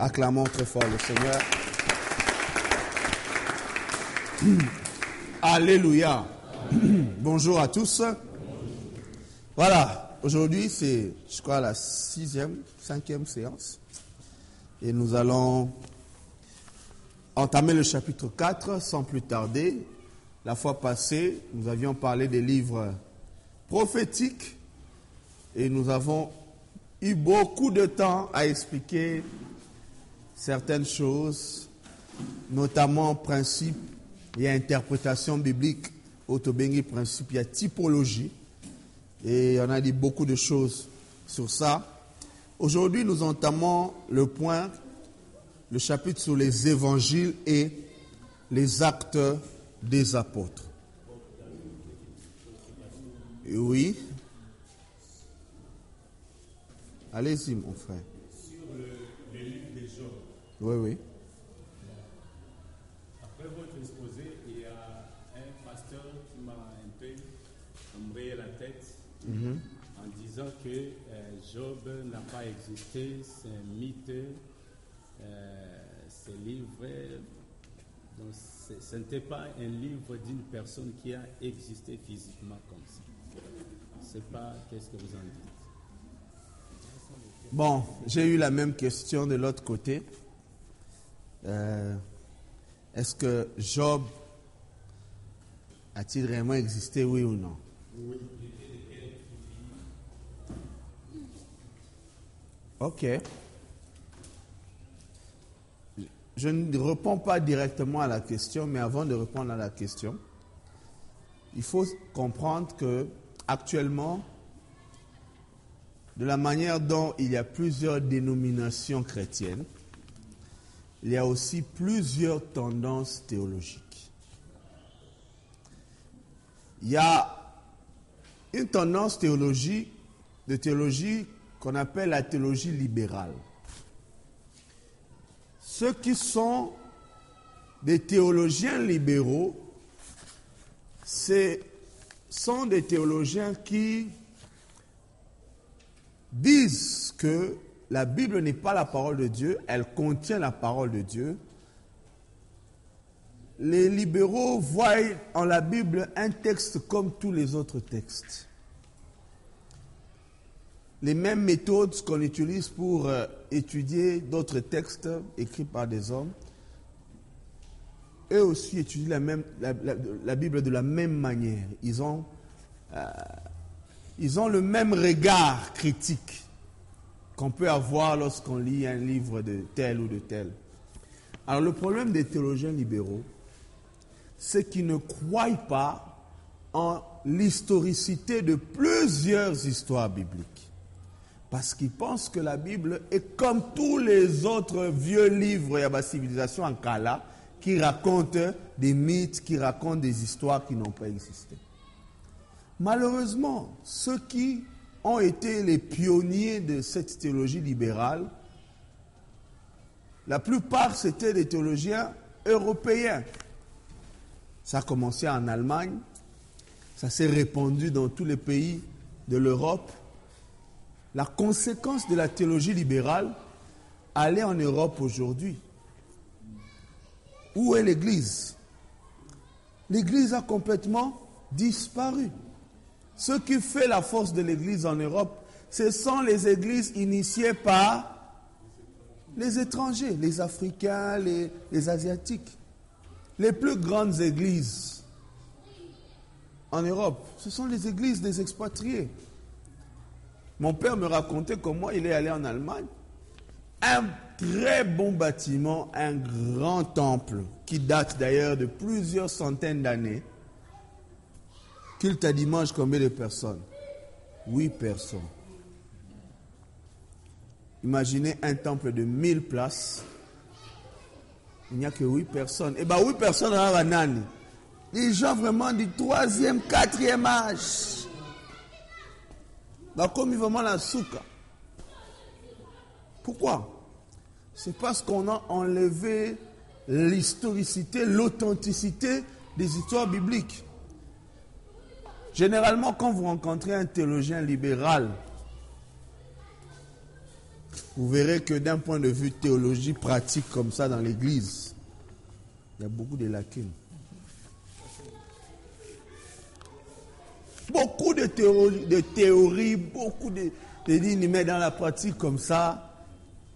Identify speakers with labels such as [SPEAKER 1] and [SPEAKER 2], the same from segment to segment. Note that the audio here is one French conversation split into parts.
[SPEAKER 1] Acclamons très fort le Seigneur. Alléluia. Bonjour à tous. Voilà, aujourd'hui c'est, je crois, la sixième, cinquième séance. Et nous allons entamer le chapitre 4 sans plus tarder. La fois passée, nous avions parlé des livres prophétiques et nous avons eu beaucoup de temps à expliquer certaines choses, notamment principes et interprétation biblique. Autobengi principe, il y a typologie. Et on a dit beaucoup de choses sur ça. Aujourd'hui, nous entamons le point, le chapitre sur les évangiles et les actes des apôtres. Oui. Allez-y, mon frère.
[SPEAKER 2] Sur le, le livre de Job,
[SPEAKER 1] Oui, oui.
[SPEAKER 2] après votre exposé, il y a un pasteur qui m'a un peu embrayé la tête en disant que euh, Job n'a pas existé, c'est un mythe, euh, ce livre, donc c'est- ce n'était pas un livre d'une personne qui a existé physiquement comme ça. Je ne sais pas qu'est-ce que vous en dites?
[SPEAKER 1] Bon, j'ai eu la même question de l'autre côté. Euh, Est-ce que Job a-t-il vraiment existé, oui ou non? Ok. Je ne réponds pas directement à la question, mais avant de répondre à la question, il faut comprendre que actuellement, de la manière dont il y a plusieurs dénominations chrétiennes, il y a aussi plusieurs tendances théologiques. Il y a une tendance théologie, de théologie qu'on appelle la théologie libérale. Ceux qui sont des théologiens libéraux, ce sont des théologiens qui disent que la Bible n'est pas la parole de Dieu, elle contient la parole de Dieu. Les libéraux voient en la Bible un texte comme tous les autres textes. Les mêmes méthodes qu'on utilise pour euh, étudier d'autres textes écrits par des hommes, eux aussi étudient la, Bible de la même manière. Ils ont ils ont le même regard critique qu'on peut avoir lorsqu'on lit un livre de tel ou de tel. Alors le problème des théologiens libéraux, c'est qu'ils ne croient pas en l'historicité de plusieurs histoires bibliques. Parce qu'ils pensent que la Bible est comme tous les autres vieux livres et la civilisation en Kala qui racontent des mythes, qui racontent des histoires qui n'ont pas existé. Malheureusement, ceux qui ont été les pionniers de cette théologie libérale, la plupart c'était des théologiens européens. Ça a commencé en Allemagne, ça s'est répandu dans tous les pays de l'Europe. La conséquence de la théologie libérale, est en Europe aujourd'hui. Où est l'Église? L'Église a complètement disparu. Ce qui fait la force de l'Église en Europe, ce sont les églises initiées par les étrangers, les Africains, les, Asiatiques. Les plus grandes églises en Europe, ce sont les églises des expatriés. Mon père me racontait comment il est allé en Allemagne. Un très bon bâtiment, un grand temple, qui date d'ailleurs de plusieurs centaines d'années. Culte à dimanche, combien de personnes? Huit personnes. Imaginez un temple de 1000 places. Il n'y a que huit personnes. Et bien, huit personnes dans la nani? Les gens vraiment du troisième, quatrième âge. Bah, comme vraiment la souka. Pourquoi? C'est parce qu'on a enlevé l'historicité, l'authenticité des histoires bibliques. Généralement, quand vous rencontrez un théologien libéral vous verrez que d'un point de vue théologie pratique comme ça dans l'Église, il y a beaucoup de lacunes. Beaucoup de théories, de beaucoup de, de lignes, mais dans la pratique comme ça,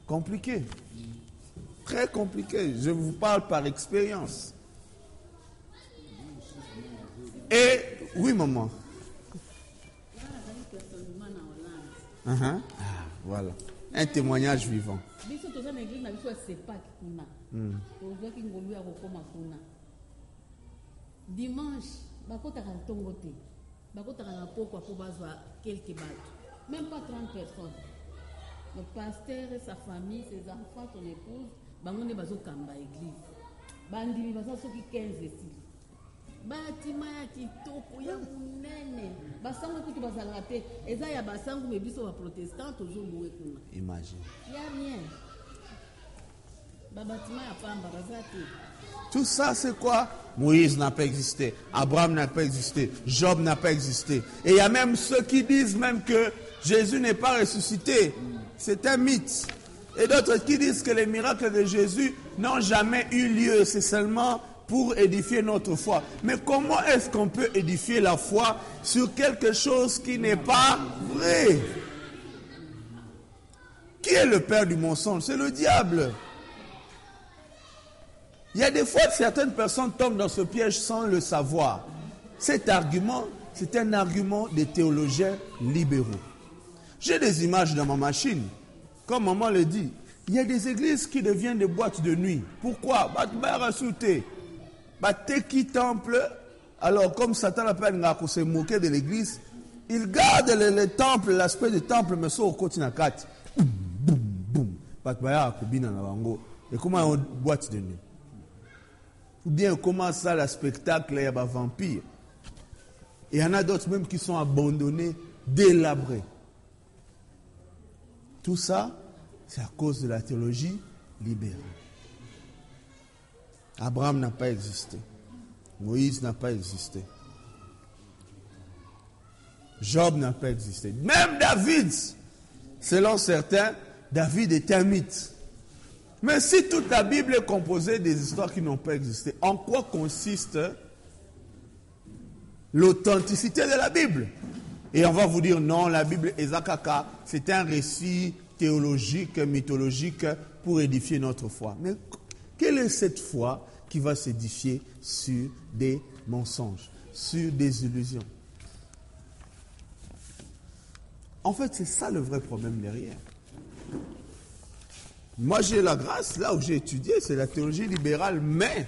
[SPEAKER 1] compliqué. Très compliqué. Je vous parle par expérience. Et, oui, maman. Uh-huh. Ah, voilà. Un témoignage vivant.
[SPEAKER 3] kuna dimanche bakotaka ntongo te bakotaka na pokwa mpo bazwa quelque bato même pas 30 personnes le pasteur sa famille ses enfants son épouse bango nde bazokamba église bandimi baza soki 15 esili batima ya kitoko ya monene basango bazalaka te eza ya basango me biso baprotestant tozobowe kuna
[SPEAKER 1] Imagine.
[SPEAKER 3] ya rien babatima ya pamba baza te
[SPEAKER 1] Tout ça, c'est quoi? Moïse n'a pas existé, Abraham n'a pas existé, Job n'a pas existé. Et il y a même ceux qui disent même que Jésus n'est pas ressuscité. C'est un mythe. Et d'autres qui disent que les miracles de Jésus n'ont jamais eu lieu. C'est seulement pour édifier notre foi. Mais comment est-ce qu'on peut édifier la foi sur quelque chose qui n'est pas vrai? Qui est le père du mensonge? C'est le diable. Il y a des fois certaines personnes tombent dans ce piège sans le savoir. Cet argument, c'est un argument des théologiens libéraux. J'ai des images dans ma machine. Comme maman le dit, il y a des églises qui deviennent des boîtes de nuit. Pourquoi? Qui temple. Alors, comme Satan appelle Ngako se moquer de l'église, il garde le, le temple, l'aspect du temple, mais ça au côté nakati. Boum, boum, boum. Bango. Et comment une boîte de nuit? Ou bien comment ça, le spectacle, il y a des vampires? Et il y en a d'autres même qui sont abandonnés, délabrés. Tout ça, c'est à cause de la théologie libérale. Abraham n'a pas existé. Moïse n'a pas existé. Job n'a pas existé. Même David, selon certains, David est un mythe. Mais si toute la Bible est composée des histoires qui n'ont pas existé, en quoi consiste l'authenticité de la Bible? Et on va vous dire non, la Bible Ezakaka, c'est un récit théologique, mythologique pour édifier notre foi. Cette foi qui va s'édifier sur des mensonges, sur des illusions En fait, c'est ça le vrai problème derrière. Moi, j'ai la grâce, là où j'ai étudié, c'est la théologie libérale, mais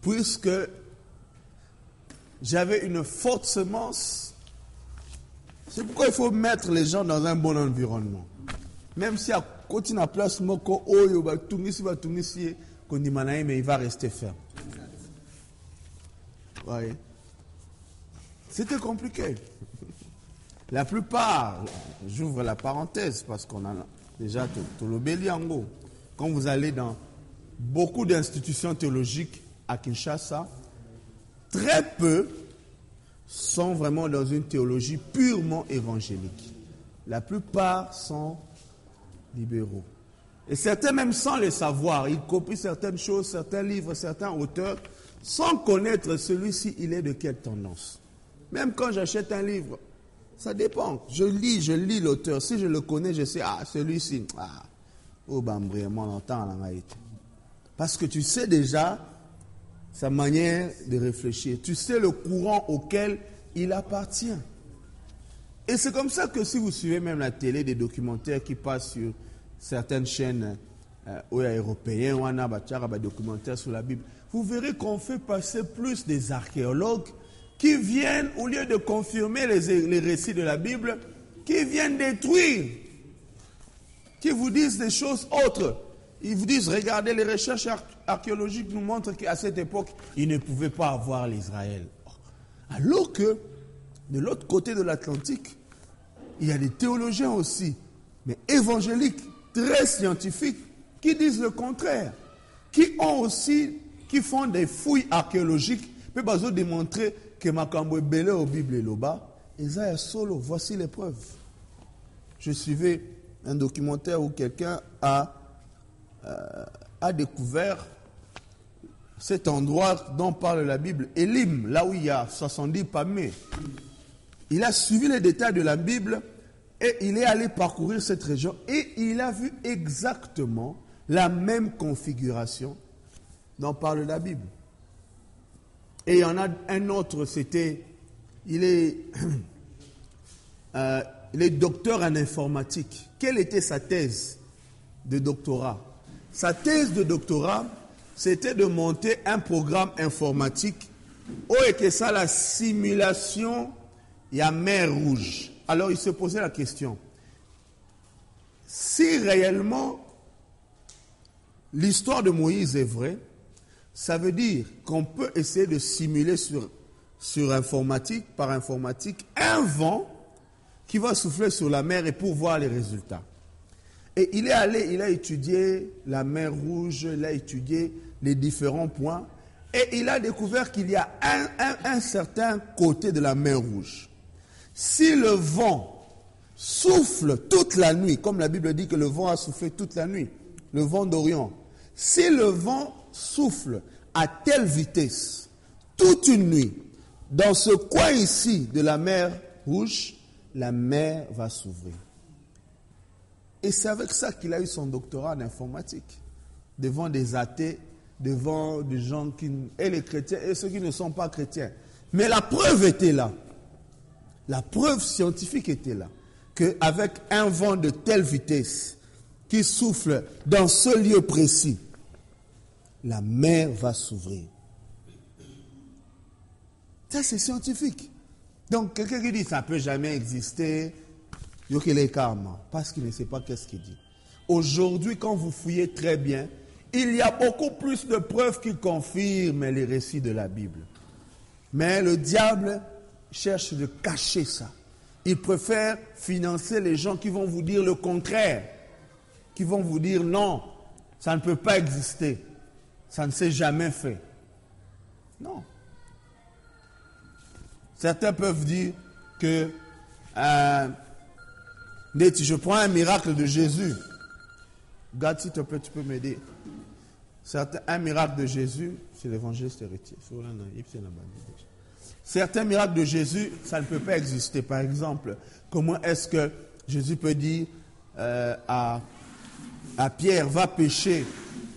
[SPEAKER 1] puisque j'avais une forte semence, c'est pourquoi il faut mettre les gens dans un bon environnement. Même si à de la place, mais il va rester ferme. C'était compliqué. La plupart, j'ouvre la parenthèse parce qu'on a déjà tout le Béliango. Quand vous allez dans beaucoup d'institutions théologiques à Kinshasa, très peu sont vraiment dans une théologie purement évangélique. La plupart sont libéraux. Et certains, même sans le savoir, ils copient certaines choses, certains livres, certains auteurs, sans connaître celui-ci, il est de quelle tendance. Même quand j'achète un livre, ça dépend. Je lis, je lis l'auteur. Si je le connais, je sais, ah, celui-ci, ah, oh, bambré, mon longtemps, Parce que tu sais déjà sa manière de réfléchir. Tu sais le courant auquel il appartient. Et c'est comme ça que si vous suivez même la télé, des documentaires qui passent sur certaines chaînes euh, européennes, ou des documentaires sur la Bible, vous verrez qu'on fait passer plus des archéologues qui viennent, au lieu de confirmer les, récits de la Bible, qui viennent détruire, qui vous disent des choses autres. Ils vous disent, regardez, les recherches archéologiques nous montrent qu'à cette époque, ils ne pouvaient pas avoir l'Israël. Alors que, de l'autre côté de l'Atlantique, il y a des théologiens aussi, mais évangéliques, très scientifiques, qui disent le contraire, qui ont aussi, qui font des fouilles archéologiques, peut démontrer que Makambo est belé au Bible et loba, Isaiah solo, voici les preuves. je suivais un documentaire où quelqu'un a, euh, a découvert cet endroit dont parle la Bible, Elim, là où il y a 70 palmiers. Il a suivi les détails de la Bible et il est allé parcourir cette région et il a vu exactement la même configuration dont parle la Bible. Et il y en a un autre, c'était, il est, euh, docteur en informatique. Quelle était sa thèse de doctorat? Sa thèse de doctorat, c'était de monter un programme informatique où était ça la simulation il y a mer rouge. Alors il se posait la question, si réellement l'histoire de Moïse est vraie, ça veut dire qu'on peut essayer de simuler sur, sur informatique, par informatique, un vent qui va souffler sur la mer et pour voir les résultats. Et il est allé, il a étudié la mer rouge, il a étudié les différents points, et il a découvert qu'il y a un, un, un certain côté de la mer rouge si le vent souffle toute la nuit, comme la Bible dit que le vent a soufflé toute la nuit, le vent d'Orient, si le vent souffle à telle vitesse toute une nuit, dans ce coin ici de la mer Rouge, la mer va s'ouvrir. Et c'est avec ça qu'il a eu son doctorat en informatique, devant des athées, devant des gens qui, et les chrétiens et ceux qui ne sont pas chrétiens. Mais la preuve était là. La preuve scientifique était là, qu'avec un vent de telle vitesse qui souffle dans ce lieu précis, la mer va s'ouvrir. Ça, c'est scientifique. Donc, quelqu'un qui dit ça ne peut jamais exister, il est karma, parce qu'il ne sait pas qu'est-ce qu'il dit. Aujourd'hui, quand vous fouillez très bien, il y a beaucoup plus de preuves qui confirment les récits de la Bible. Mais le diable cherche de cacher ça. Il préfère financer les gens qui vont vous dire le contraire, qui vont vous dire non, ça ne peut pas exister, ça ne s'est jamais fait. Non. Certains peuvent dire que euh, je prends un miracle de Jésus. God, s'il te plaît, tu peux m'aider. Un miracle de Jésus, c'est l'évangéliste héritier. Certains miracles de Jésus, ça ne peut pas exister. Par exemple, comment est-ce que Jésus peut dire euh, à, Pierre, va pêcher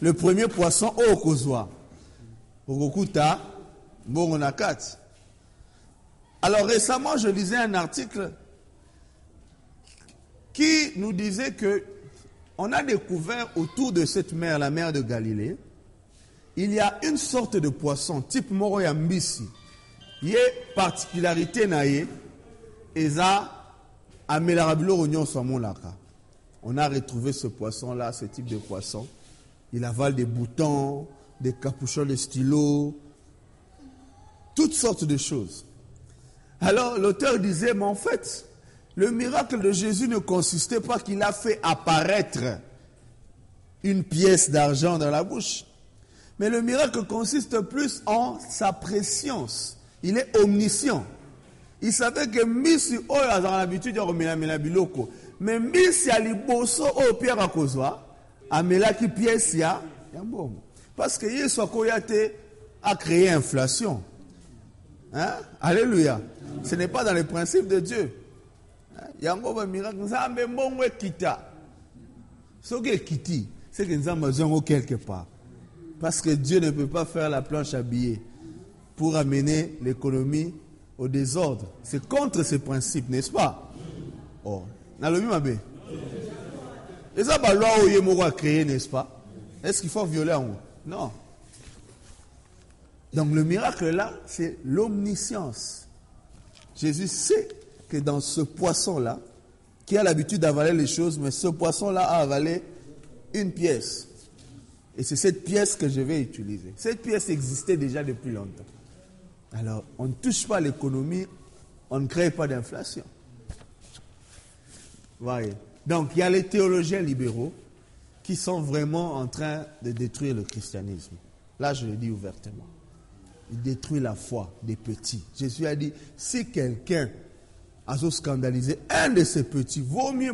[SPEAKER 1] le premier poisson au Kozwa Ogokuta, Mogonakat. Alors récemment, je lisais un article qui nous disait que on a découvert autour de cette mer, la mer de Galilée, il y a une sorte de poisson type Moroyambisi ye particularité na ye eza amelaka biloko nyonso on a retrouvé ce poisson là ce type de poisson. Il avale des boutons des capuchons de stylos toutes sortes de choses. Alors l'auteur disait mais en fait le miracle de Jésus ne consistait pas qu'il a fait apparaître une pièce d'argent dans la bouche mais le miracle consiste plus en sa préscience il est omniscient. Il savait que Missi oyo a l'habitude de komelamela biloko. Mais Missi a liboso oyo Pierre akozwa, ya ya. Parce que Yesu akoya te a créé inflation. Hein? Alléluia. Ce n'est pas dans les principes de Dieu. Hein? Yango ba miracle nzambe mbongo ekita. Soki ekiti, c'est que nzambe azongo quelque part. Parce que Dieu ne peut pas faire la planche à billets pour amener l'économie au désordre. C'est contre ces principes, n'est-ce pas? Oh, nalobi mabe. Et ça, la loi où a créé, n'est-ce pas? Est-ce qu'il faut violer en haut? Non. Donc le miracle là, c'est l'omniscience. Jésus sait que dans ce poisson-là, qui a l'habitude d'avaler les choses, mais ce poisson-là a avalé une pièce. Et c'est cette pièce que je vais utiliser. Cette pièce existait déjà depuis longtemps. Alors, on ne touche pas l'économie, on ne crée pas d'inflation. Voyez. Donc, il y a les théologiens libéraux qui sont vraiment en train de détruire le christianisme. Là, je le dis ouvertement. Ils détruisent la foi des petits. Jésus a dit, si quelqu'un azo scandaliser un de ses petits vaut mieux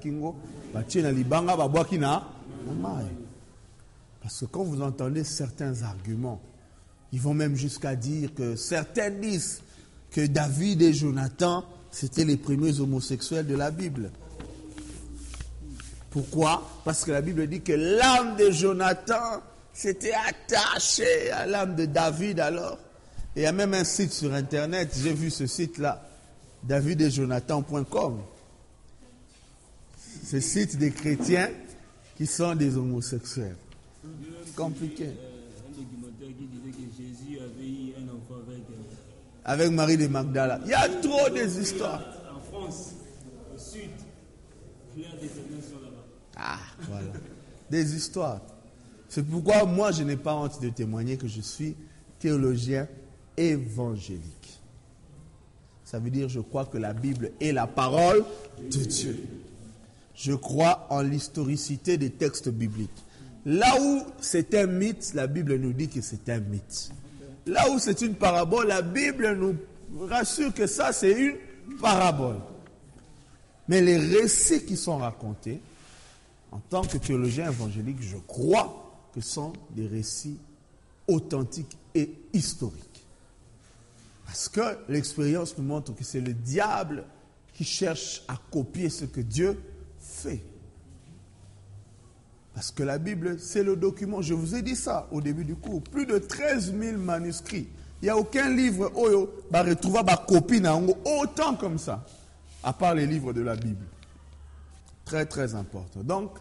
[SPEAKER 1] kingo libanga parce que quand vous entendez certains arguments ils vont même jusqu'à dire que certains disent que David et Jonathan c'était les premiers homosexuels de la Bible pourquoi? Parce que la Bible dit que l'âme de Jonathan s'était attachée à l'âme de David alors. Et il y a même un site sur Internet, j'ai vu ce site-là, davidetjonathan.com. Ce site des chrétiens qui sont des homosexuels. Compliqué.
[SPEAKER 4] Euh, un documentaire qui disait que Jésus avait eu un enfant avec. euh,
[SPEAKER 1] Avec Marie de Magdala. Il y a trop des histoires.
[SPEAKER 4] en France, au sud, plusieurs descendants sont là-bas.
[SPEAKER 1] Ah, voilà. Des histoires. C'est pourquoi moi, je n'ai pas honte de témoigner que je suis théologien évangélique. Ça veut dire, je crois que la Bible est la parole de Dieu. Je crois en l'historicité des textes bibliques. Là où c'est un mythe, la Bible nous dit que c'est un mythe. Là où c'est une parabole, la Bible nous rassure que ça, c'est une parabole. Mais les récits qui sont racontés, en tant que théologien évangélique, je crois que sont des récits authentiques et historiques. Parce que l'expérience nous montre que c'est le diable qui cherche à copier ce que Dieu fait. Parce que la Bible, c'est le document. Je vous ai dit ça au début du cours. Plus de 13 000 manuscrits. Il n'y a aucun livre oyo va retrouver ma copie autant comme ça, à part les livres de la Bible. Très très important. Donc,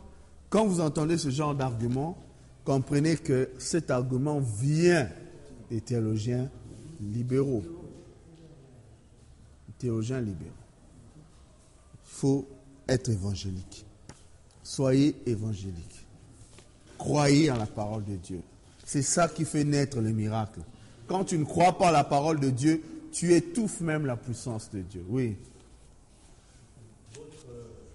[SPEAKER 1] quand vous entendez ce genre d'argument, comprenez que cet argument vient des théologiens libéraux. Théologiens libéraux. Il faut être évangélique. Soyez évangélique. Croyez en la parole de Dieu. C'est ça qui fait naître les miracles. Quand tu ne crois pas à la parole de Dieu, tu étouffes même la puissance de Dieu. Oui.